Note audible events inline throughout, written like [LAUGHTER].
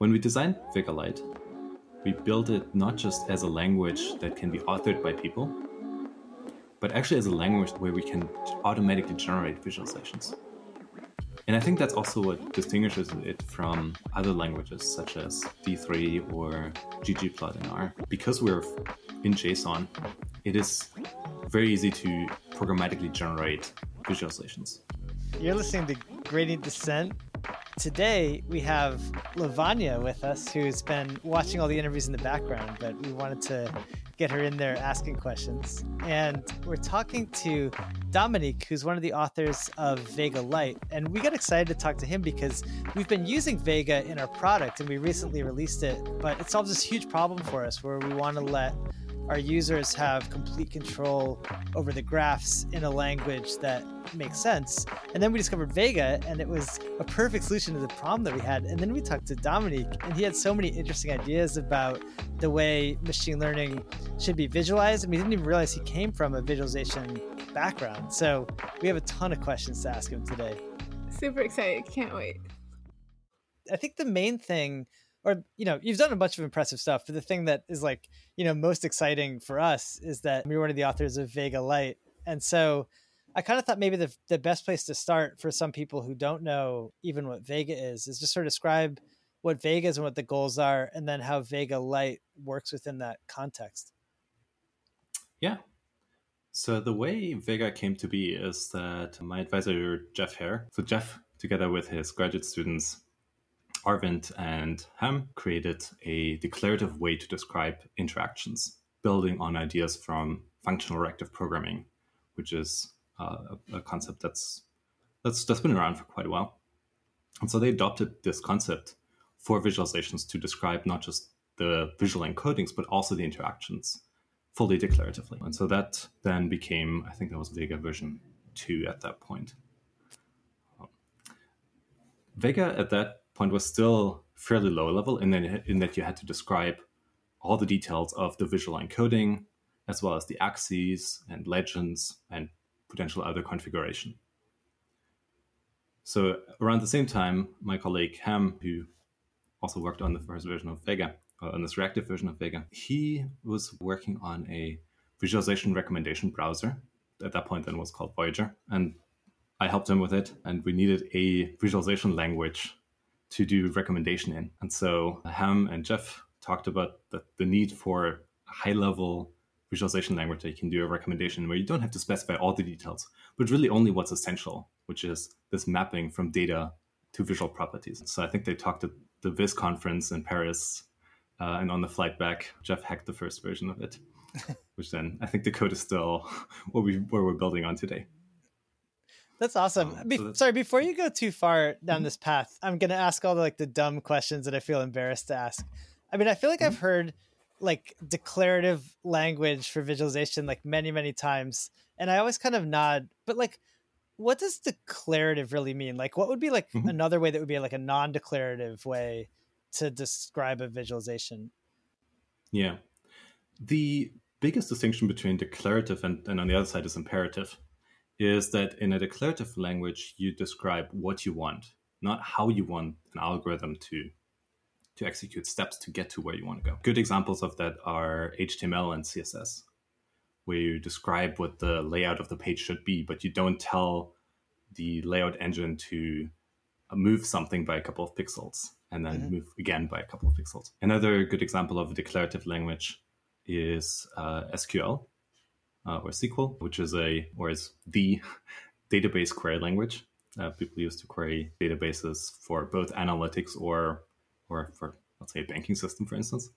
When we designed Vega Lite, we built it not just as a language that can be authored by people, but actually as a language where we can automatically generate visualizations. And I think that's also what distinguishes it from other languages such as D3 or ggplot in R. Because we're in JSON, it is very easy to programmatically generate visualizations. You're listening to Gradient Descent. Today we have Lavanya with us, who's been watching all the interviews in the background, but we wanted to get her in there asking questions. And we're talking to Dominik, who's one of the authors of Vega Lite. And we got excited to talk to him because we've been using Vega in our product and we recently released it, but it solves this huge problem for us where we want to let our users have complete control over the graphs in a language that makes sense. And then we discovered Vega, and it was a perfect solution to the problem that we had. And then we talked to Dominik, and he had so many interesting ideas about the way machine learning should be visualized. And we didn't even realize he came from a visualization background. So we have a ton of questions to ask him today. Super excited. Can't wait. I think the main thing or you know you've done a bunch of impressive stuff but the thing that is like you know most exciting for us is that you're one of the authors of Vega Lite. And so i kind of thought maybe the, the best place to start for some people who don't know even what vega is is just sort of describe what vega is and what the goals are and then how Vega Lite works within that context. Yeah. So the way vega came to be is that my advisor Jeff Heer so jeff together with his graduate students Arvind and Ham created a declarative way to describe interactions, building on ideas from functional reactive programming, which is uh, a, concept that's, that's that's been around for quite a while. And so they adopted this concept for visualizations to describe not just the visual encodings, but also the interactions fully declaratively. And so that then became, I think that was Vega version 2 at that point. Vega at that point was still fairly low level in that, in that you had to describe all the details of the visual encoding, as well as the axes and legends and potential other configuration. So around the same time, my colleague Ham, who also worked on the first version of Vega, uh, on this reactive version of Vega, he was working on a visualization recommendation browser. At that point, then was called Voyager, and I helped him with it. And we needed a visualization language to do recommendation in. And so Ham and Jeff talked about the, the need for a high level visualization language that you can do a recommendation where you don't have to specify all the details, but really only what's essential, which is this mapping from data to visual properties. So I think they talked at the Viz conference in Paris, uh, and on the flight back, Jeff hacked the first version of it, [LAUGHS] which then I think the code is still [LAUGHS] what we what we're building on today. That's awesome. Um, Be- so that's- sorry, before you go too far down mm-hmm. this path, I'm gonna ask all the like the dumb questions that I feel embarrassed to ask. I mean, I feel like mm-hmm. I've heard like declarative language for visualization like many, many times, and I always kind of nod. But like, what does declarative really mean? Like, what would be like mm-hmm. another way that would be like a non-declarative way to describe a visualization? Yeah, the biggest distinction between declarative and, and on the other side is imperative is that in a declarative language, you describe what you want, not how you want an algorithm to to execute steps to get to where you want to go. Good examples of that are HTML and CSS, where you describe what the layout of the page should be, but you don't tell the layout engine to move something by a couple of pixels and then mm-hmm. move again by a couple of pixels. Another good example of a declarative language is uh, SQL, uh, or SQL, which is a or is the [LAUGHS] database query language. Uh, people use to query databases for both analytics or or for let's say a banking system, for instance.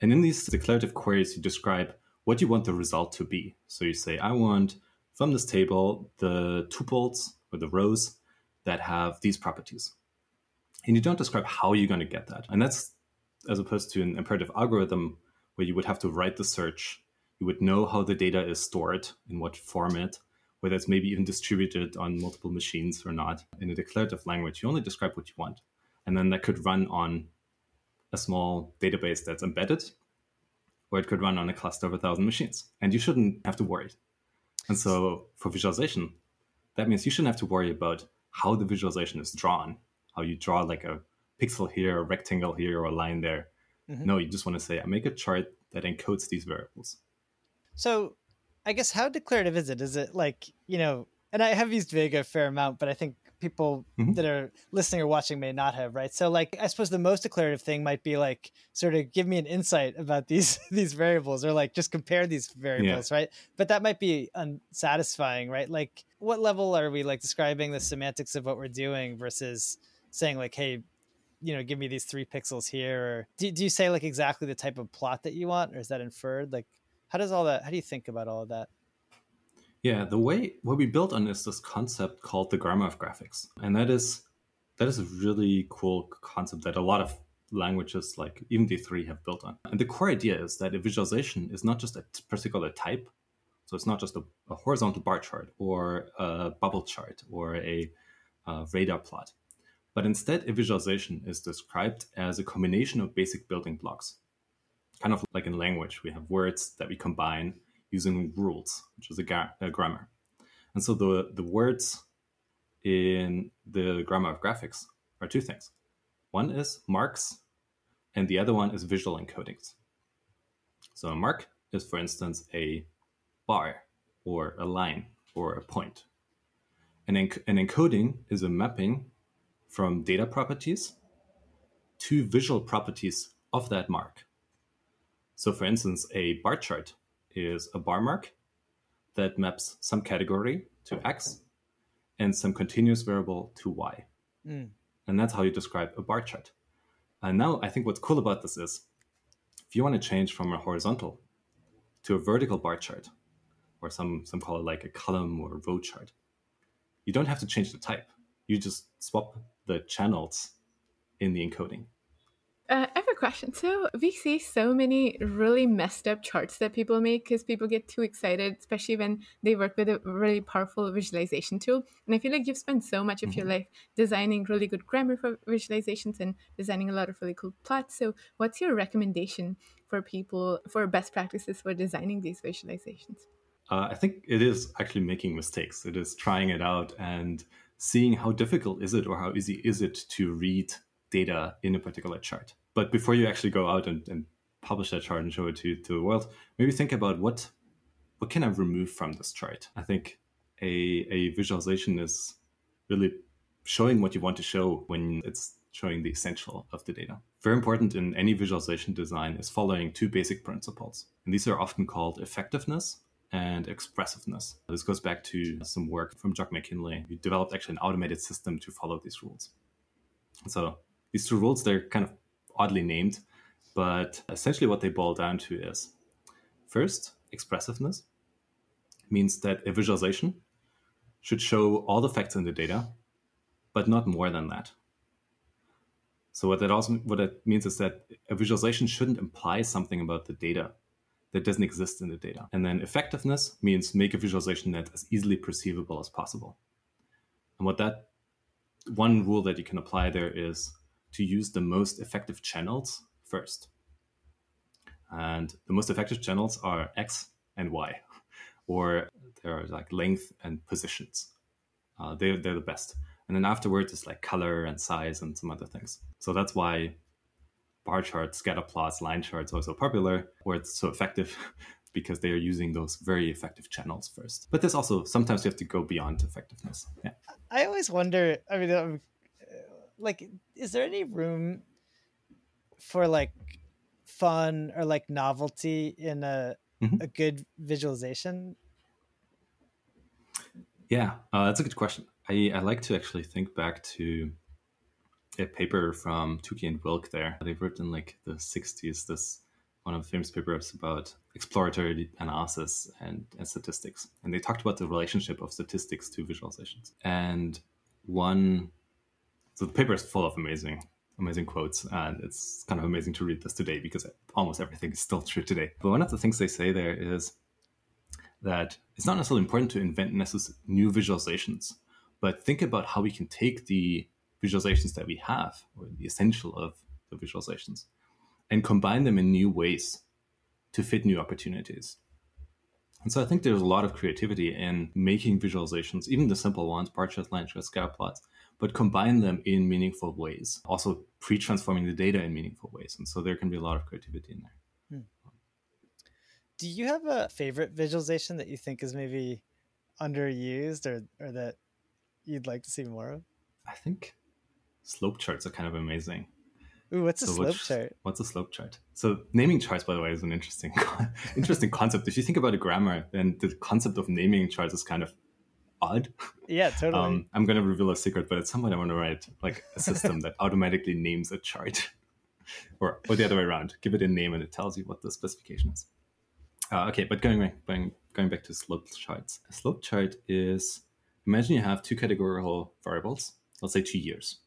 And in these declarative queries, you describe what you want the result to be. So you say, I want from this table the tuples or the rows that have these properties. And you don't describe how you're going to get that. And that's as opposed to an imperative algorithm where you would have to write the search you would know how the data is stored, in what format, whether it's maybe even distributed on multiple machines or not. In a declarative language, you only describe what you want. And then that could run on a small database that's embedded, or it could run on a cluster of a thousand machines. And you shouldn't have to worry. And so for visualization, that means you shouldn't have to worry about how the visualization is drawn, how you draw like a pixel here, a rectangle here, or a line there. Mm-hmm. No, you just want to say, I make a chart that encodes these variables. So I guess how declarative is it? Is it like, you know, and I have used Vega a fair amount, but I think people mm-hmm. that are listening or watching may not have, right? So like I suppose the most declarative thing might be like sort of give me an insight about these [LAUGHS] these variables or like just compare these variables, yeah. right? But that might be unsatisfying, right? Like what level are we like describing the semantics of what we're doing versus saying like, hey, you know, give me these three pixels here or do, do you say like exactly the type of plot that you want or is that inferred? Like how does all that how do you think about all of that? Yeah, the way what we built on is this concept called the grammar of graphics, and that is that is a really cool concept that a lot of languages like even D3 have built on. And the core idea is that a visualization is not just a particular type, so it's not just a, a horizontal bar chart or a bubble chart or a, a radar plot, but instead a visualization is described as a combination of basic building blocks. Kind of like in language, we have words that we combine using rules, which is a, a uh, grammar. And so the, the words in the grammar of graphics are two things. One is marks, and the other one is visual encodings. So a mark is, for instance, a bar or a line or a point. An, enc- an encoding is a mapping from data properties to visual properties of that mark. So, for instance, a bar chart is a bar mark that maps some category to x and some continuous variable to y. Mm. And that's how you describe a bar chart. And now I think what's cool about this is if you want to change from a horizontal to a vertical bar chart, or some, some call it like a column or a row chart, you don't have to change the type. You just swap the channels in the encoding. Uh, I have a question. So we see so many really messed up charts that people make because people get too excited, especially when they work with a really powerful visualization tool. And I feel like you've spent so much of mm-hmm. your life designing really good grammar for visualizations and designing a lot of really cool plots. So what's your recommendation for people for best practices for designing these visualizations? Uh, I think it is actually making mistakes. It is trying it out and seeing how difficult is it or how easy is it to read data in a particular chart. But before you actually go out and, and publish that chart and show it to, to the world, maybe think about what what can I remove from this chart? I think a, a visualization is really showing what you want to show when it's showing the essential of the data. Very important in any visualization design is following two basic principles. And these are often called effectiveness and expressiveness. This goes back to some work from Jock Mackinlay. He developed actually an automated system to follow these rules. So these two rules, they're kind of oddly named, but essentially what they boil down to is first, expressiveness means that a visualization should show all the facts in the data, but not more than that. So what that also what that means is that a visualization shouldn't imply something about the data that doesn't exist in the data. And then effectiveness means make a visualization that as easily perceivable as possible. And what that one rule that you can apply there is to use the most effective channels first. And the most effective channels are X and Y, [LAUGHS] or they're like length and positions. Uh, they're, they're the best. And then afterwards, it's like color and size and some other things. So that's why bar charts, scatter plots, line charts are so popular, or it's so effective [LAUGHS] because they are using those very effective channels first. But there's also sometimes you have to go beyond effectiveness. Yeah. I always wonder. I mean, um, like is there any room for like fun or like novelty in a mm-hmm. a good visualization yeah uh, that's a good question I, I like to actually think back to a paper from Tukey and Wilk there. They've written like the 60s, this one of the famous papers about exploratory analysis and, and statistics. And they talked about the relationship of statistics to visualizations. And one so the paper is full of amazing, amazing quotes, and it's kind of amazing to read this today because almost everything is still true today. But one of the things they say there is that it's not necessarily important to invent new visualizations, but think about how we can take the visualizations that we have, or the essential of the visualizations, and combine them in new ways to fit new opportunities. And so I think there's a lot of creativity in making visualizations, even the simple ones, bar charts, line charts, scatter plots, but combine them in meaningful ways. Also, pre transforming the data in meaningful ways. And so there can be a lot of creativity in there. Hmm. Do you have a favorite visualization that you think is maybe underused or, or that you'd like to see more of? I think slope charts are kind of amazing. Ooh, what's a so slope chart? What's a slope chart? So naming charts, by the way, is an interesting, [LAUGHS] interesting concept. If you think about a grammar, then the concept of naming charts is kind of odd. Yeah, totally. Um, I'm going to reveal a secret, but at some point I want to write like a system [LAUGHS] that automatically names a chart, [LAUGHS] or or the other way around. Give it a name and it tells you what the specification is. Uh, okay, but going back, going, going back to slope charts. A slope chart is imagine you have two categorical variables. Let's say two years,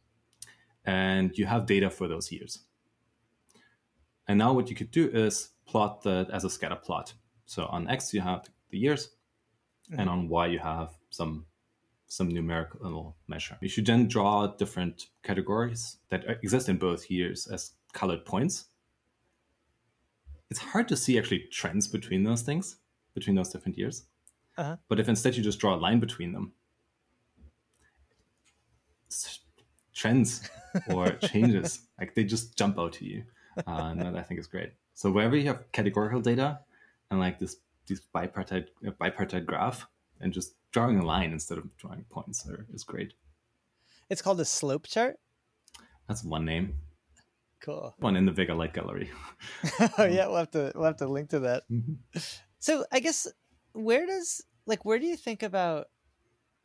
and you have data for those years. And now what you could do is plot that as a scatter plot. So on X you have the years, mm-hmm. and on Y you have some some numerical measure. You should then draw different categories that exist in both years as colored points. It's hard to see actually trends between those things, between those different years. Uh-huh. But if instead you just draw a line between them, trends [LAUGHS] or changes, like they just jump out to you. Uh, and that I think is great. So wherever you have categorical data and like this this bipartite bipartite graph, and just drawing a line instead of drawing points there is great. It's called a slope chart. That's one name. Cool. One in the Vega Lite Gallery. oh [LAUGHS] [LAUGHS] yeah, we'll have to we'll have to link to that. Mm-hmm. So I guess where does like where do you think about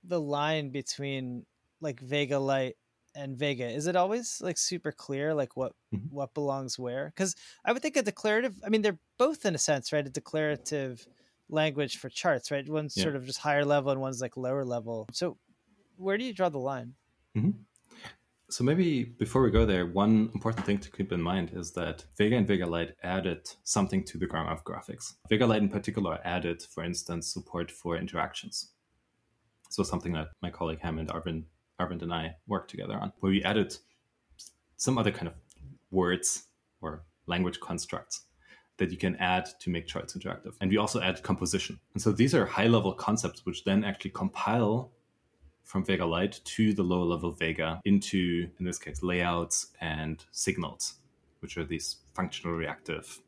the line between like Vega Lite and Vega? Is it always like super clear like what mm-hmm. what belongs where? Because I would think a declarative. I mean, they're both in a sense, right? A declarative language for charts, right? One's yeah. sort of just higher level and one's like lower level. So where do you draw the line? Mm-hmm. So maybe before we go there, one important thing to keep in mind is that Vega and Vega Lite added something to the grammar of graphics. Vega Lite in particular added, for instance, support for interactions. So something that my colleague Hammond, Arvind, Arvind and I worked together on, where we added some other kind of words or language constructs that you can add to make charts interactive. And we also add composition. And so these are high level concepts which then actually compile from Vega Lite to the lower level Vega into, in this case, layouts and signals, which are these functional reactive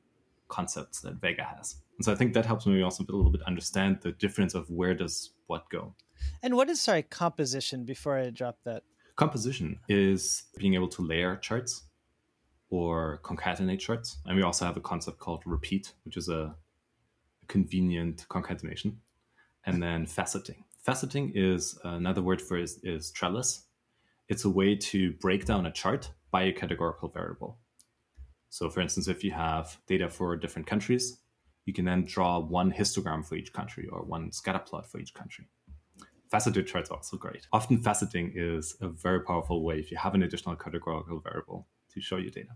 concepts that Vega has. And so I think that helps me also a little bit understand the difference of where does what go. And what is, sorry, composition before I drop that? Composition is being able to layer charts or concatenate charts. And we also have a concept called repeat, which is a convenient concatenation. And then faceting. Faceting is uh, another word for is, is trellis. It's a way to break down a chart by a categorical variable. So, for instance, if you have data for different countries, you can then draw one histogram for each country or one scatter plot for each country. Faceted charts are also great. Often, faceting is a very powerful way if you have an additional categorical variable to show your data.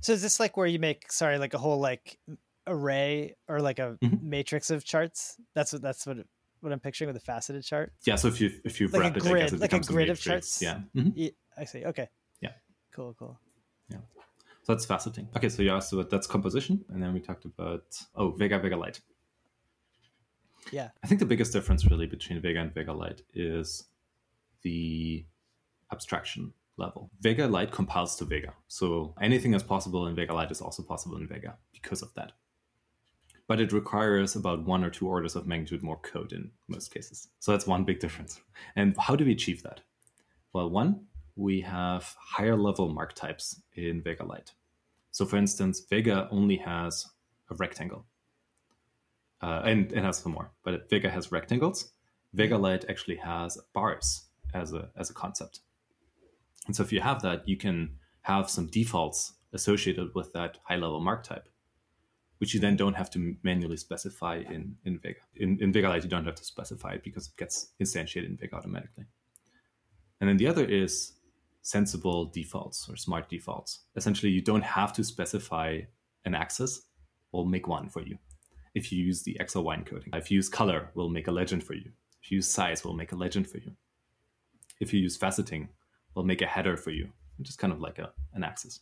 So is this like where you make sorry like a whole like array or like a mm-hmm. matrix of charts? That's what that's what what I'm picturing with a faceted chart. Yeah. So if you if you like wrap a grid, it, guess it like a grid a of charts. Yeah. Mm-hmm. yeah. I see. Okay. Yeah. Cool. Cool. Yeah. So that's faceting. Okay. So you asked about that's composition, and then we talked about oh Vega Vega Lite. Yeah. I think the biggest difference really between Vega and Vega Lite is the abstraction level. Vega Lite compiles to Vega. So anything that's possible in Vega Lite is also possible in Vega because of that. But it requires about one or two orders of magnitude more code in most cases. So that's one big difference. And how do we achieve that? Well, one, we have higher level mark types in Vega Lite. So for instance, Vega only has a rectangle. Uh, and it has some more, but Vega has rectangles. Vega Lite actually has bars as a as a concept. And so if you have that, you can have some defaults associated with that high level mark type, which you then don't have to manually specify in, in Vega. In, in Vega Lite, you don't have to specify it because it gets instantiated in Vega automatically. And then the other is sensible defaults or smart defaults. Essentially, you don't have to specify an axis, we'll make one for you. If you use the X or Y encoding, if you use color, we'll make a legend for you. If you use size, we'll make a legend for you. If you use faceting, will make a header for you, which is kind of like a, an axis.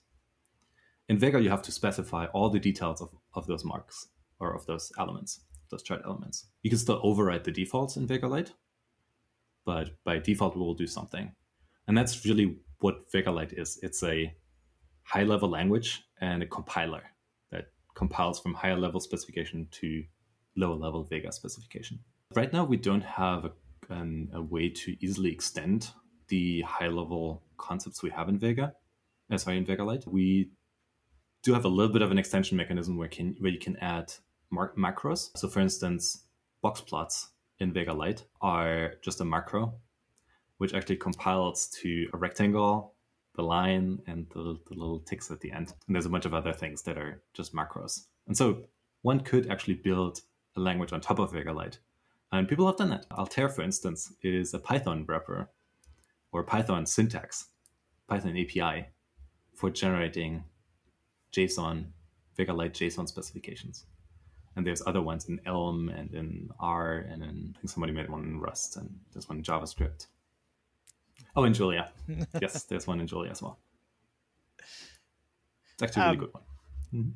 In Vega, you have to specify all the details of, of those marks or of those elements, those chart elements. You can still override the defaults in Vega Lite, but by default, we will do something. And that's really what Vega Lite is. It's a high level language and a compiler that compiles from higher level specification to lower level Vega specification. Right now, we don't have a, an, a way to easily extend the high level concepts we have in Vega, uh, sorry, in VegaLite. We do have a little bit of an extension mechanism where can where you can add mar- macros. So, for instance, box plots in Vega Lite are just a macro, which actually compiles to a rectangle, the line, and the, the little ticks at the end. And there's a bunch of other things that are just macros. And so one could actually build a language on top of Vega Lite. And people have done that. Altair, for instance, is a Python wrapper or Python syntax, Python API for generating JSON, Vega Lite JSON specifications. And there's other ones in Elm and in R, and in, I think somebody made one in Rust, and there's one in JavaScript. Oh, in Julia. [LAUGHS] yes, there's one in Julia as well. It's actually a really um, good one. Mm-hmm.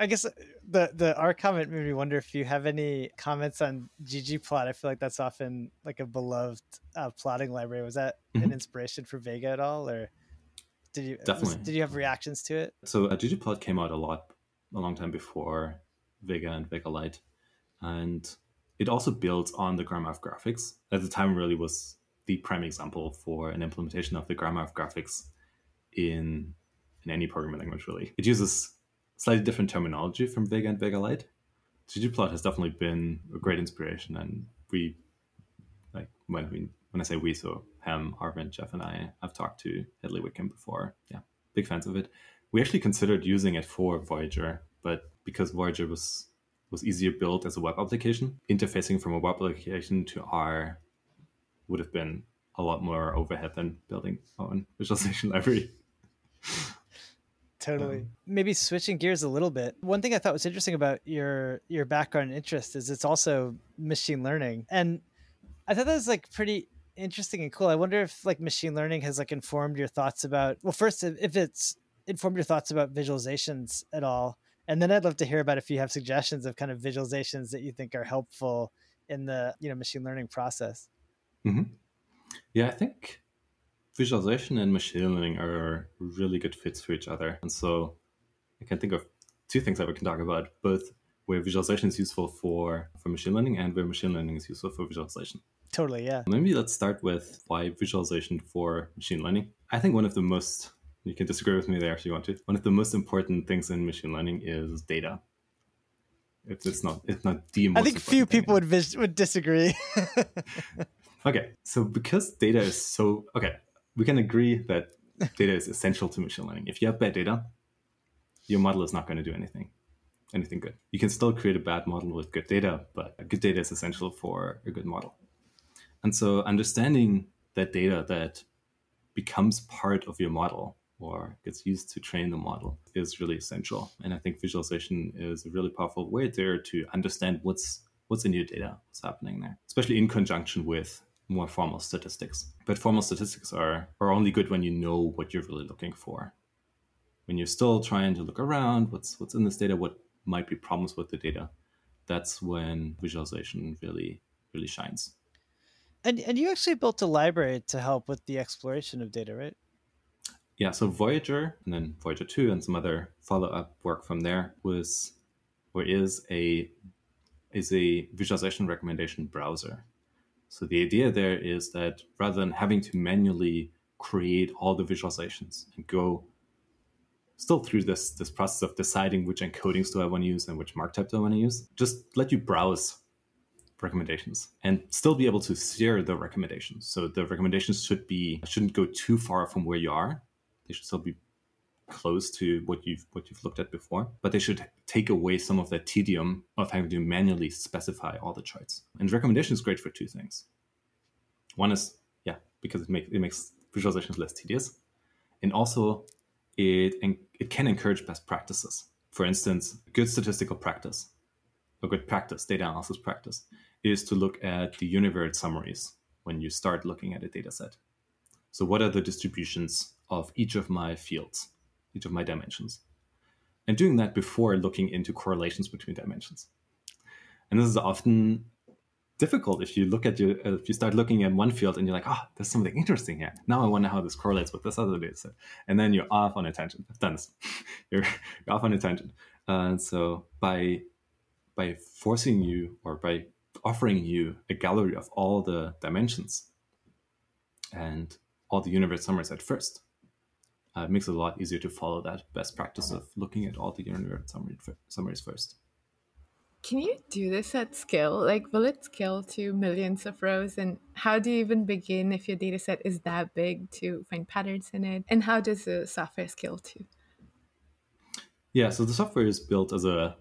I guess uh, the the R comment made me wonder if you have any comments on ggplot. I feel like that's often like a beloved uh, plotting library. Was that mm-hmm. an inspiration for Vega at all, or did you definitely was, did you have reactions to it? So uh, ggplot came out a lot a long time before Vega and Vega Lite, and it also builds on the grammar of graphics. At the time, really was the prime example for an implementation of the grammar of graphics in in any programming language. Really, it uses slightly different terminology from Vega and Vega Lite. ggplot has definitely been a great inspiration, and we like when I when I say we, so Ham, Arvind, Jeff, and I have talked to Hadley Wickham before. Yeah, big fans of it. We actually considered using it for Voyager, but because Voyager was was easier built as a web application, interfacing from a web application to R would have been a lot more overhead than building our own visualization [LAUGHS] library. Totally. Um, Maybe switching gears a little bit. One thing I thought was interesting about your your background and interest is it's also machine learning, and I thought that was like pretty interesting and cool. I wonder if like machine learning has like informed your thoughts about well, first if it's informed your thoughts about visualizations at all, and then I'd love to hear about if you have suggestions of kind of visualizations that you think are helpful in the you know machine learning process. Mm-hmm. Yeah, I think visualization and machine learning are really good fits for each other. And so I can think of two things that we can talk about, both where visualization is useful for, for machine learning and where machine learning is useful for visualization. Totally, yeah. Maybe let's start with why visualization for machine learning. I think one of the most, you can disagree with me there if you want to, one of the most important things in machine learning is data. It's, it's not it's not the most I think few people would vis- would disagree. [LAUGHS] okay, so because data is so okay, we can agree that data is essential to machine learning. If you have bad data, your model is not going to do anything, anything good. You can still create a bad model with good data, but good data is essential for a good model. And so understanding that data that becomes part of your model or gets used to train the model is really essential. And I think visualization is a really powerful way there to understand what's what's in your data, what's happening there, especially in conjunction with more formal statistics. But formal statistics are, are only good when you know what you're really looking for. When you're still trying to look around, what's what's in this data, what might be problems with the data, that's when visualization really, really shines. And and you actually built a library to help with the exploration of data, right? Yeah, so Voyager and then Voyager 2 and some other follow-up work from there was or is a is a visualization recommendation browser. So the idea there is that rather than having to manually create all the visualizations and go still through this this process of deciding which encodings do I want to use and which mark type do I want to use, just let you browse recommendations and still be able to steer the recommendations. So the recommendations should be shouldn't go too far from where you are. They should still be close to what you've what you've looked at before, but they should take away some of that tedium of having to manually specify all the charts. And recommendation is great for two things. One is yeah, because it makes it makes visualizations less tedious, and also it it can encourage best practices. For instance, good statistical practice, a good practice, data analysis practice, is to look at the univariate summaries when you start looking at a data set. So, what are the distributions of each of my fields? Each of my dimensions. And doing that before looking into correlations between dimensions. And this is often difficult if you look at your uh, if you start looking at one field and you're like, oh, there's something interesting here. Now I wonder how this correlates with this other data set, and then you're off on a tangent. I've done this. you're, [LAUGHS] you're off on a tangent. Uh, and so by by forcing you or by offering you a gallery of all the dimensions and all the univariate summaries at first, uh, it makes it a lot easier to follow that best practice of looking at all the univariate summaries first. Can you do this at scale? Like, will it scale to millions of rows? And how do you even begin if your data set is that big to find patterns in it? And how does the software scale to? Yeah, so the software is built as a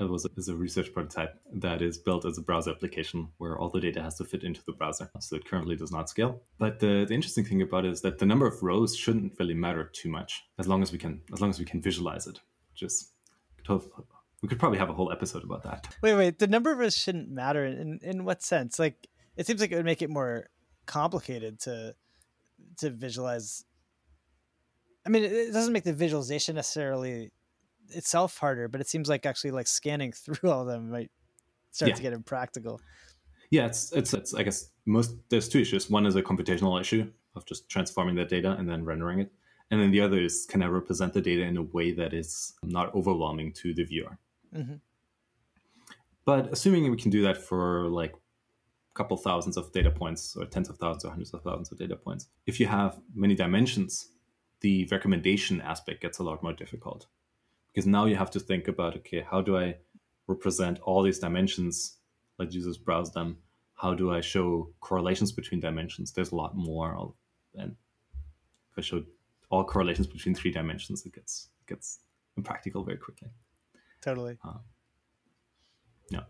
it was as a research prototype that is built as a browser application where all the data has to fit into the browser. So it currently does not scale. But the, the interesting thing about it is that the number of rows shouldn't really matter too much as long as we can as long as we can visualize it, which is we could probably have a whole episode about that. Wait, wait. The number of us shouldn't matter in in what sense? Like, it seems like it would make it more complicated to to visualize. I mean, it doesn't make the visualization necessarily itself harder, but it seems like actually like scanning [LAUGHS] through all of them might start yeah. to get impractical. Yeah, it's, it's it's I guess most there's two issues. One is a computational issue of just transforming that data and then rendering it, and then the other is can I represent the data in a way that is not overwhelming to the viewer. Mm-hmm. But assuming we can do that for like a couple thousands of data points or tens of thousands or hundreds of thousands of data points, if you have many dimensions, the recommendation aspect gets a lot more difficult because now you have to think about okay, how do I represent all these dimensions? Let users browse them. How do I show correlations between dimensions? There's a lot more. And if I show all correlations between three dimensions, it gets it gets impractical very quickly. Totally. Uh, yeah.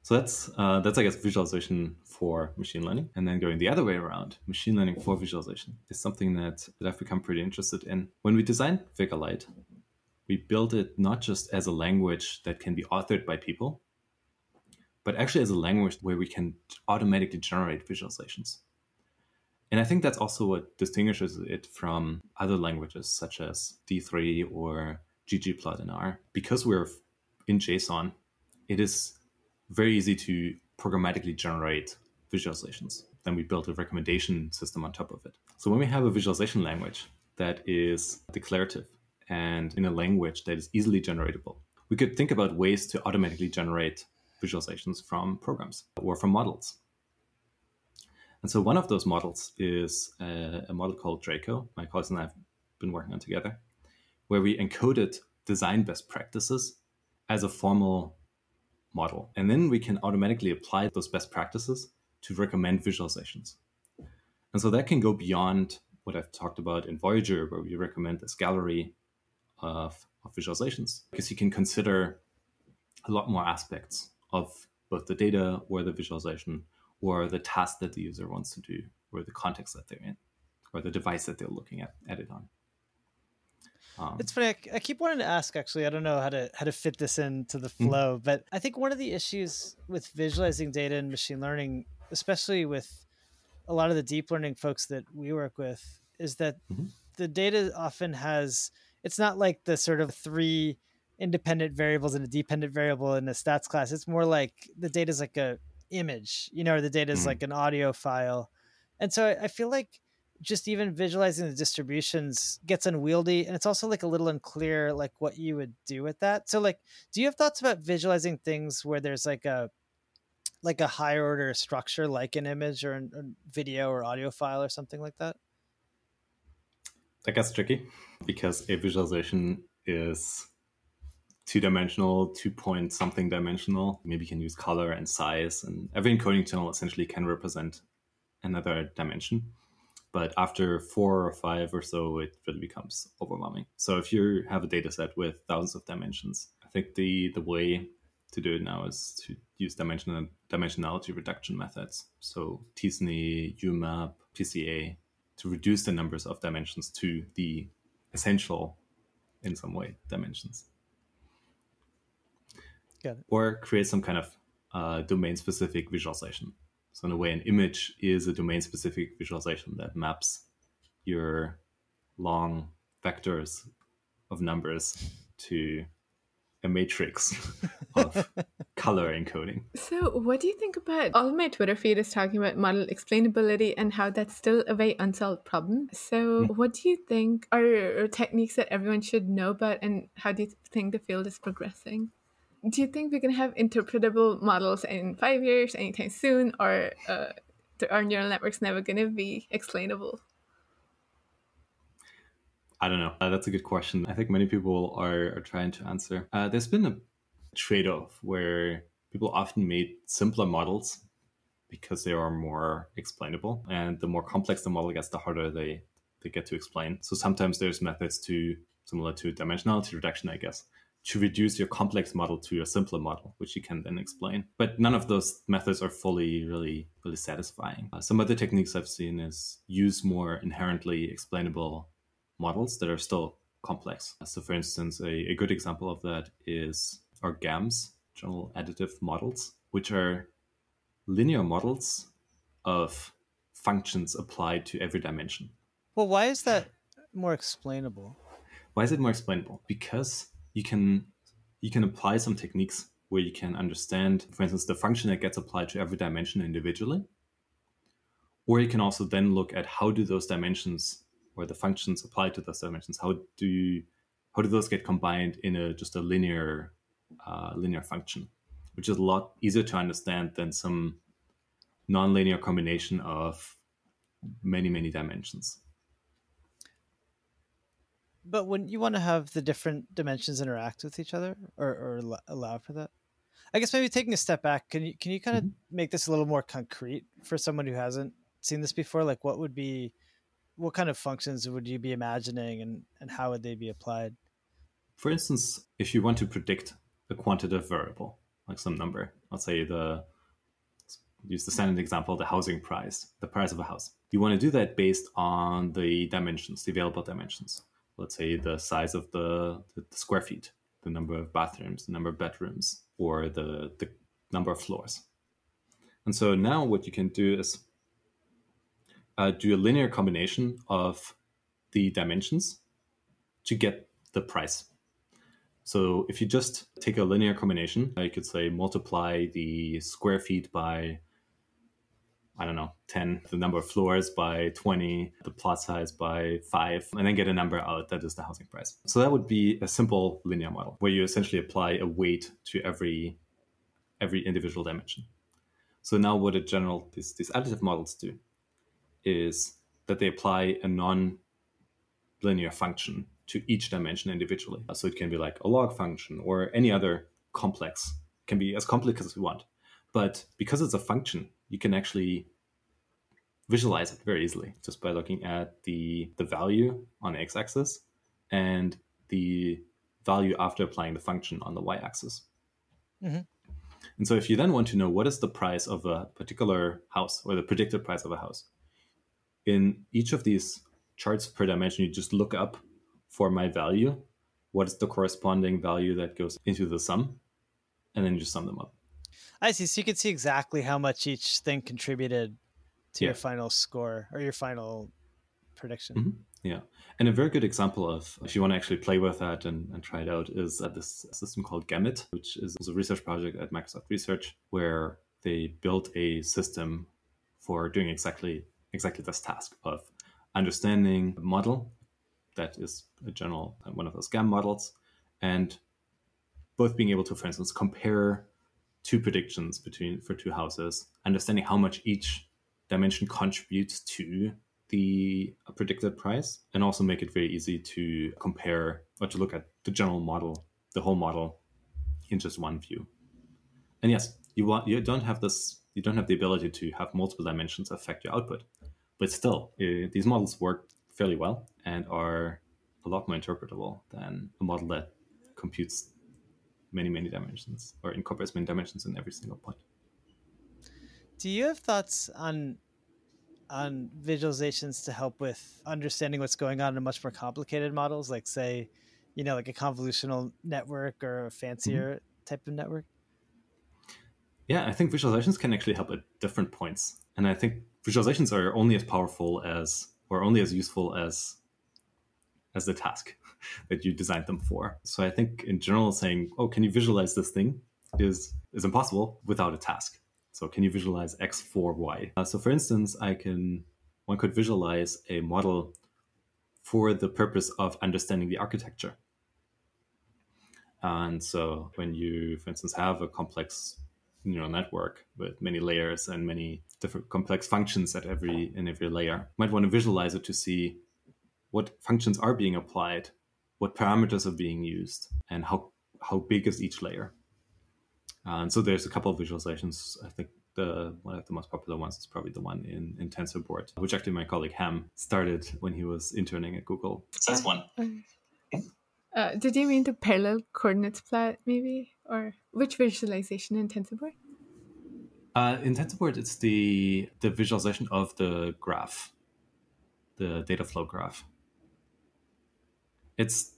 So that's uh, that's I guess visualization for machine learning, and then going the other way around, machine learning for visualization is something that, that I've become pretty interested in. When we designed VegaLite, we built it not just as a language that can be authored by people, but actually as a language where we can automatically generate visualizations. And I think that's also what distinguishes it from other languages such as D3 or ggplot in R. Because we're in JSON, it is very easy to programmatically generate visualizations. Then we built a recommendation system on top of it. So when we have a visualization language that is declarative and in a language that is easily generatable, we could think about ways to automatically generate visualizations from programs or from models. And so one of those models is a, a model called Draco. My colleagues and I have been working on together where we encoded design best practices as a formal model. And then we can automatically apply those best practices to recommend visualizations. And so that can go beyond what I've talked about in Voyager, where we recommend this gallery of, of visualizations, because you can consider a lot more aspects of both the data or the visualization or the task that the user wants to do or the context that they're in or the device that they're looking at, at it on. Um, it's funny. I, I, keep wanting to ask. Actually, I don't know how to how to fit this into the hmm. flow, mm-hmm. but I think one of the issues with visualizing data and machine learning, especially with a lot of the deep learning folks that we work with, is that mm-hmm. the data often has. It's not like the sort of three independent variables and a dependent variable in a stats class. It's more like the data is like a image, you know, or the data is mm-hmm. like an audio file, and so I, I feel like just even visualizing the distributions gets unwieldy and it's also like a little unclear like what you would do with that so like do you have thoughts about visualizing things where there's like a like a higher order structure like an image or a video or audio file or something like that that gets tricky because a visualization is two dimensional, two point something dimensional. Maybe you can use color and size, and every encoding channel essentially can represent another dimension but after four or five or so, it really becomes overwhelming. So if you have a data set with thousands of dimensions, I think the the way to do it now is to use dimensional dimensionality reduction methods. So t-SNE, UMAP, PCA, to reduce the numbers of dimensions to the essential, in some way, dimensions. Or create some kind of uh, domain-specific visualization. So in a way, an image is a domain-specific visualization that maps your long vectors of numbers to a matrix [LAUGHS] of color encoding. So, what do you think about all of my Twitter feed is talking about model explainability and how that's still a very unsolved problem? So, mm. what do you think are techniques that everyone should know about, and how do you think the field is progressing? Do you think we can have interpretable models in five years, anytime soon, or uh, are neural networks never going to be explainable? I don't know. Uh, that's a good question. I think many people are, are trying to answer. Uh, there's been a trade off where people often made simpler models because they are more explainable. And the more complex the model gets, the harder they, they get to explain. So sometimes there's methods to, similar to dimensionality reduction, I guess, to reduce your complex model to a simpler model, which you can then explain. But none of those methods are fully, really, really satisfying. Uh, some other techniques I've seen is use more inherently explainable models that are still complex. So, for instance, a, a good example of that is our GAMS, general additive models, which are linear models of functions applied to every dimension. Well, why is that more explainable? Why is it more explainable? Because you can you can apply some techniques where you can understand, for instance, the function that gets applied to every dimension individually. Or you can also then look at how do those dimensions or the functions applied to those dimensions, how do you, how do those get combined in a just a linear uh, linear function, which is a lot easier to understand than some nonlinear combination of many many dimensions. But when you want to have the different dimensions interact with each other, or, or allow for that, I guess maybe taking a step back, can you can you kind of mm-hmm. make this a little more concrete for someone who hasn't seen this before? Like, what would be, what kind of functions would you be imagining, and and how would they be applied? For instance, if you want to predict a quantitative variable, like some number, let's say the use the standard example, the housing price, the price of a house. You want to do that based on the dimensions, the available dimensions let's say the size of the, the, square feet, the number of bathrooms, the number of bedrooms, or the, the number of floors. And so now what you can do is uh, do a linear combination of the dimensions to get the price. So if you just take a linear combination, you could say multiply the square feet by I don't know, 10, the number of floors by 20, the plot size by 5, and then get a number out that is the housing price. So that would be a simple linear model where you essentially apply a weight to every every individual dimension. So now what a general these, these additive models do is that they apply a non-linear function to each dimension individually. So it can be like a log function or any other complex, it can be as complex as we want. But because it's a function, you can actually visualize it very easily just by looking at the, the value on the x-axis and the value after applying the function on the y-axis. Mm-hmm. And so if you then want to know what is the price of a particular house or the predicted price of a house, in each of these charts per dimension, you just look up for my value, what is the corresponding value that goes into the sum, and then you just sum them up. I see. So you can see exactly how much each thing contributed to yeah. your final score or your final prediction. Mm-hmm. Yeah. And a very good example of if you want to actually play with that and, and try it out is uh, this system called Gamut, which is a research project at Microsoft Research where they built a system for doing exactly exactly this task of understanding model that is a general uh, one of those GAM models and both being able to, for instance, compare two predictions between for two houses, understanding how much each dimension contributes to the predicted price, and also make it very easy to compare or to look at the general model, the whole model, in just one view. And yes, you want you don't have this, you don't have the ability to have multiple dimensions affect your output, but still, uh, these models work fairly well and are a lot more interpretable than a model that computes many, many dimensions or incorporates many dimensions in every single point. Do you have thoughts on on visualizations to help with understanding what's going on in much more complicated models, like say, you know, like a convolutional network or a fancier mm-hmm. type of network? Yeah, I think visualizations can actually help at different points. And I think visualizations are only as powerful as or only as useful as as the task [LAUGHS] that you designed them for. So I think in general saying, oh, can you visualize this thing is is impossible without a task. So can you visualize X for Y? Uh, so for instance, I can one could visualize a model for the purpose of understanding the architecture. And so when you, for instance, have a complex neural network with many layers and many different complex functions at every in every layer, you might want to visualize it to see what functions are being applied, what parameters are being used, and how how big is each layer. and so there's a couple of visualizations. I think the one of the most popular ones is probably the one in, in TensorBoard, which actually my colleague Ham started when he was interning at Google. So that's one. Uh, did you mean the parallel coordinates plot, maybe, or which visualization in TensorBoard? Uh, in TensorBoard, it's the the visualization of the graph, the data flow graph. It's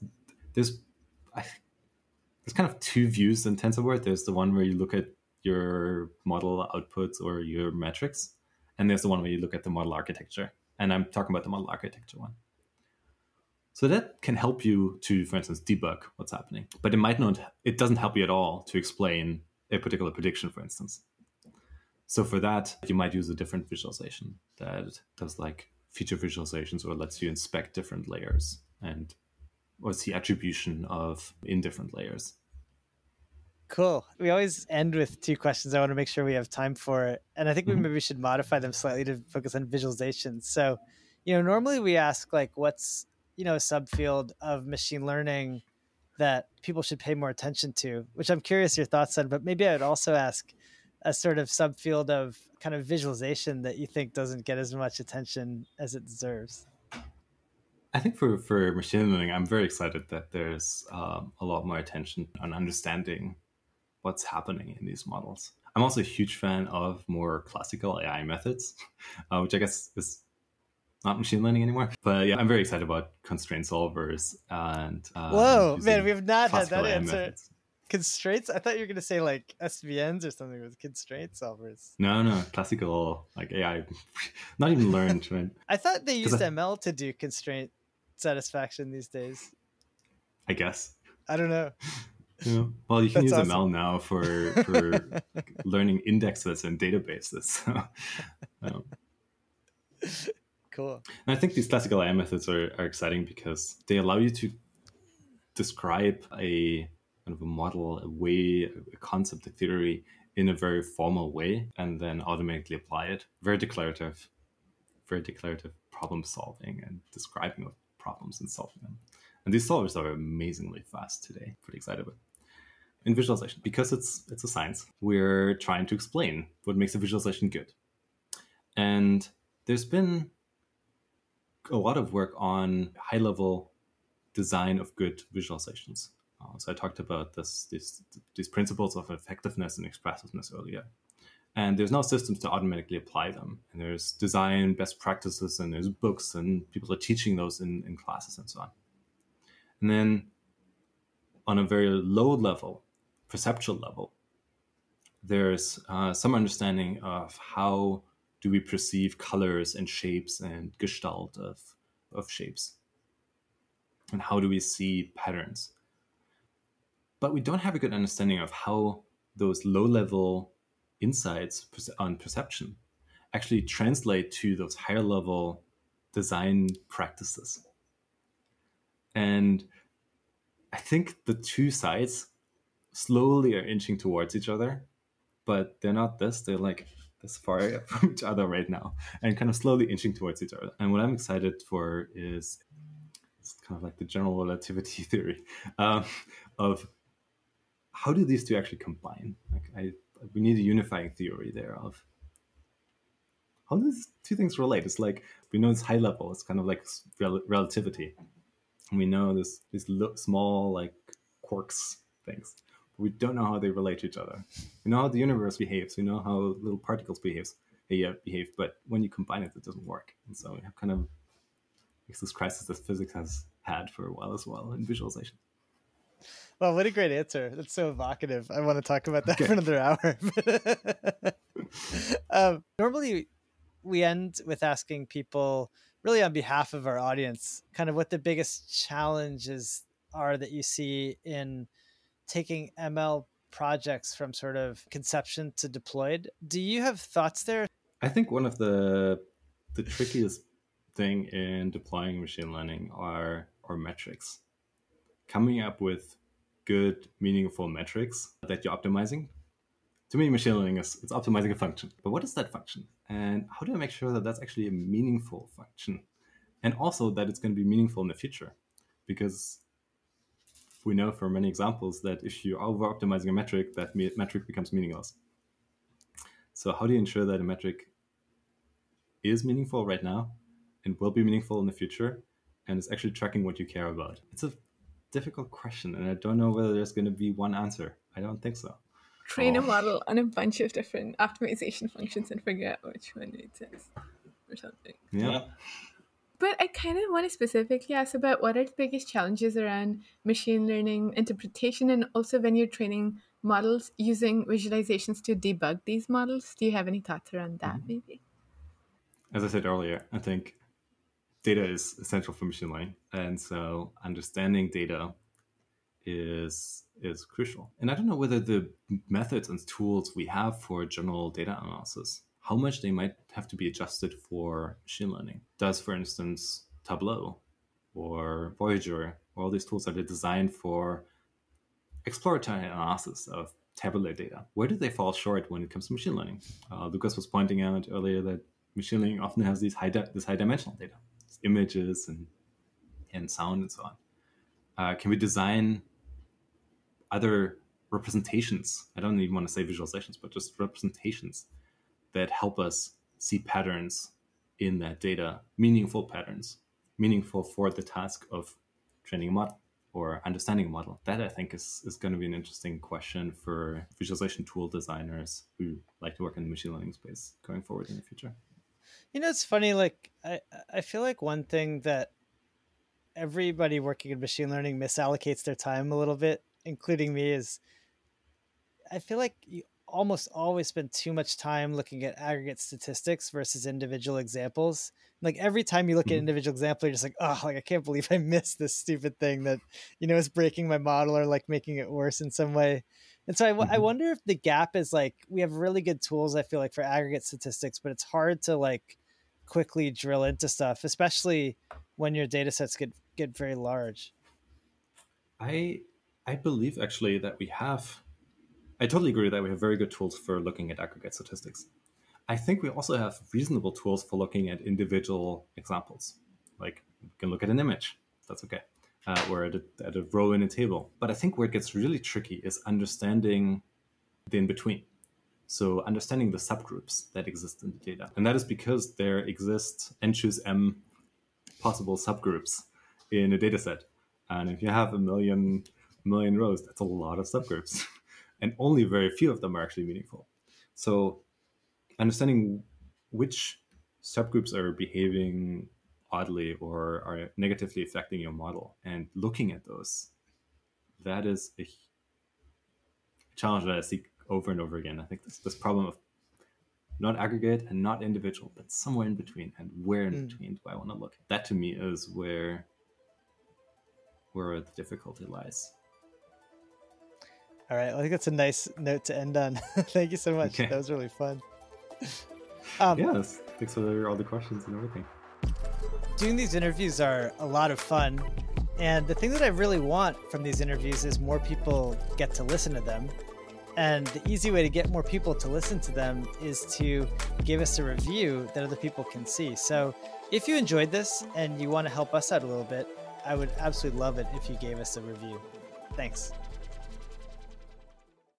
there's I, there's kind of two views in TensorBoard. There's the one where you look at your model outputs or your metrics. And there's the one where you look at the model architecture. And I'm talking about the model architecture one. So that can help you to, for instance, debug what's happening. But it might not, it doesn't help you at all to explain a particular prediction, for instance. So for that, you might use a different visualization that does like feature visualizations or lets you inspect different layers and or see attribution of in different layers. Cool. We always end with two questions. I want to make sure we have time for, and I think we Mhm. maybe should modify them slightly to focus on visualizations. So, you know, normally we ask like, what's you know a subfield of machine learning that people should pay more attention to, which I'm curious your thoughts on. But maybe I would also ask a sort of subfield of kind of visualization that you think doesn't get as much attention as it deserves. I think for, for machine learning, I'm very excited that there's um, a lot more attention on understanding what's happening in these models. I'm also a huge fan of more classical AI methods, [LAUGHS] uh, which I guess is not machine learning anymore. But yeah, I'm very excited about constraint solvers and. Um, Whoa, man, we have not had that AI answer. methods. Constraints? I thought you were going to say like SVMs or something with constraint solvers. No, no, classical like AI, [LAUGHS] not even learned? [LAUGHS] I thought they used I- ML to do constraint satisfaction these days. I guess. I don't know. Yeah. Well, you [LAUGHS] can That's use awesome. ML now for for learning indexes and databases. So, um, cool. And I think these classical AI methods are, are exciting because they allow you to describe a kind of a model, a way, a concept, a theory in a very formal way, and then automatically apply it. Very declarative, very declarative problem solving and describing of problems and solving them. And these solvers are amazingly fast today. Pretty excited about. In visualization, because it's it's a science, we're trying to explain what makes a visualization good. And there's been a lot of work on high level design of good visualizations. Uh, so I talked about this, this, these principles of effectiveness and expressiveness earlier. And there's now systems to automatically apply them. And there's design best practices and there's books and people are teaching those in, in classes and so on. And then on a very low level, perceptual level, there's uh, some understanding of how do we perceive colors and shapes and gestalt of, of shapes and how do we see patterns but we don't have a good understanding of how those low level insights on perception actually translate to those higher level design practices. And i think the two sides slowly are inching towards each other but they're not this they're like this far [LAUGHS] from each other right now and kind of slowly inching towards each other. And what i'm excited for is it's kind of like the general relativity [LAUGHS] theory um, of how do these two actually combine? Like i we need a unifying theory there of how do these two things relate? It's like we know it's high level it's kind of like rel- relativity. And we know this these lo- small like quarks things but we don't know how they relate to each other. We know how the universe behaves we know how little particles behaves behave, behave but when you combine it it doesn't work. And so we have kind of it's this crisis that physics has had for a while as well in visualization Well, what a great answer. That's so evocative. I want to talk about that Okay. for another hour. [LAUGHS] um, normally, we end with asking people really on behalf of our audience, kind of what the biggest challenges are that you see in taking ML projects from sort of conception to deployed. Do you have thoughts there? I think one of the the trickiest thing in deploying machine learning are are metrics. Coming up with good, meaningful metrics that you're optimizing. To me, machine learning is it's optimizing a function. But what is that function? And how do I make sure that that's actually a meaningful function? And also that it's going to be meaningful in the future. Because we know from many examples that if you're over optimizing a metric, that metric becomes meaningless. So, how do you ensure that a metric is meaningful right now and will be meaningful in the future and is actually tracking what you care about? It's a difficult question, and I don't know whether there's going to be one answer. I don't think so. Train oh. a model on a bunch of different optimization functions and figure out which one made sense or something. Yeah. But I kind of want to specifically ask about what are the biggest challenges around machine learning interpretation and also when you're training models using visualizations to debug these models. Do you have any thoughts around that, mm-hmm. maybe? As I said earlier, I think data is essential for machine learning. And so understanding data is is crucial. And I don't know whether the methods and tools we have for general data analysis how much they might have to be adjusted for machine learning. Does, for instance, Tableau or Voyager, or all these tools that are designed for exploratory analysis of tabular data. Where do they fall short when it comes to machine learning? Uh, Lukas was pointing out earlier that machine learning often has these high this high dimensional data, images and and sound and so on. Uh, can we design other representations? I don't even want to say visualizations, but just representations that help us see patterns in that data, meaningful patterns, meaningful for the task of training a model or understanding a model. That I think is, is going to be an interesting question for visualization tool designers who like to work in the machine learning space going forward in the future. You know, it's funny. Like, I, I feel like one thing that everybody working in machine learning misallocates their time a little bit, including me, is I feel like you almost always spend too much time looking at aggregate statistics versus individual examples. Like every time you look mm-hmm. at individual example, you're just like, oh, like I can't believe I [LAUGHS] missed this stupid thing that you know is breaking my model or like making it worse in some way. And so I, mm-hmm. I wonder if the gap is like we have really good tools. I feel like for aggregate statistics, but it's hard to like quickly drill into stuff, especially when your data sets get get very large. I I believe actually that we have I totally agree that we have very good tools for looking at aggregate statistics. I think we also have reasonable tools for looking at individual examples. Like we can look at an image, that's okay, uh, or at a, at a row in a table. But I think where it gets really tricky is understanding the in between. So understanding the subgroups that exist in the data. And that is because there exist n choose m possible subgroups in a data set. And if you have a million million rows, that's a lot of subgroups. [LAUGHS] and only very few of them are actually meaningful. So, understanding which subgroups are behaving oddly or are negatively affecting your model and looking at those, that is a challenge that I see over and over again. I think this, this problem of not aggregate and not individual, but somewhere in between. And where in mm. between do I want to look? That to me is where where the difficulty lies. All right. I think that's a nice note to end on. [LAUGHS] Thank you so much. Okay. That was really fun. [LAUGHS] Um, yes. Thanks for all the questions and everything. Doing these interviews are a lot of fun. And the thing that I really want from these interviews is more people get to listen to them. And the easy way to get more people to listen to them is to give us a review that other people can see. So if you enjoyed this and you want to help us out a little bit, I would absolutely love it if you gave us a review. Thanks.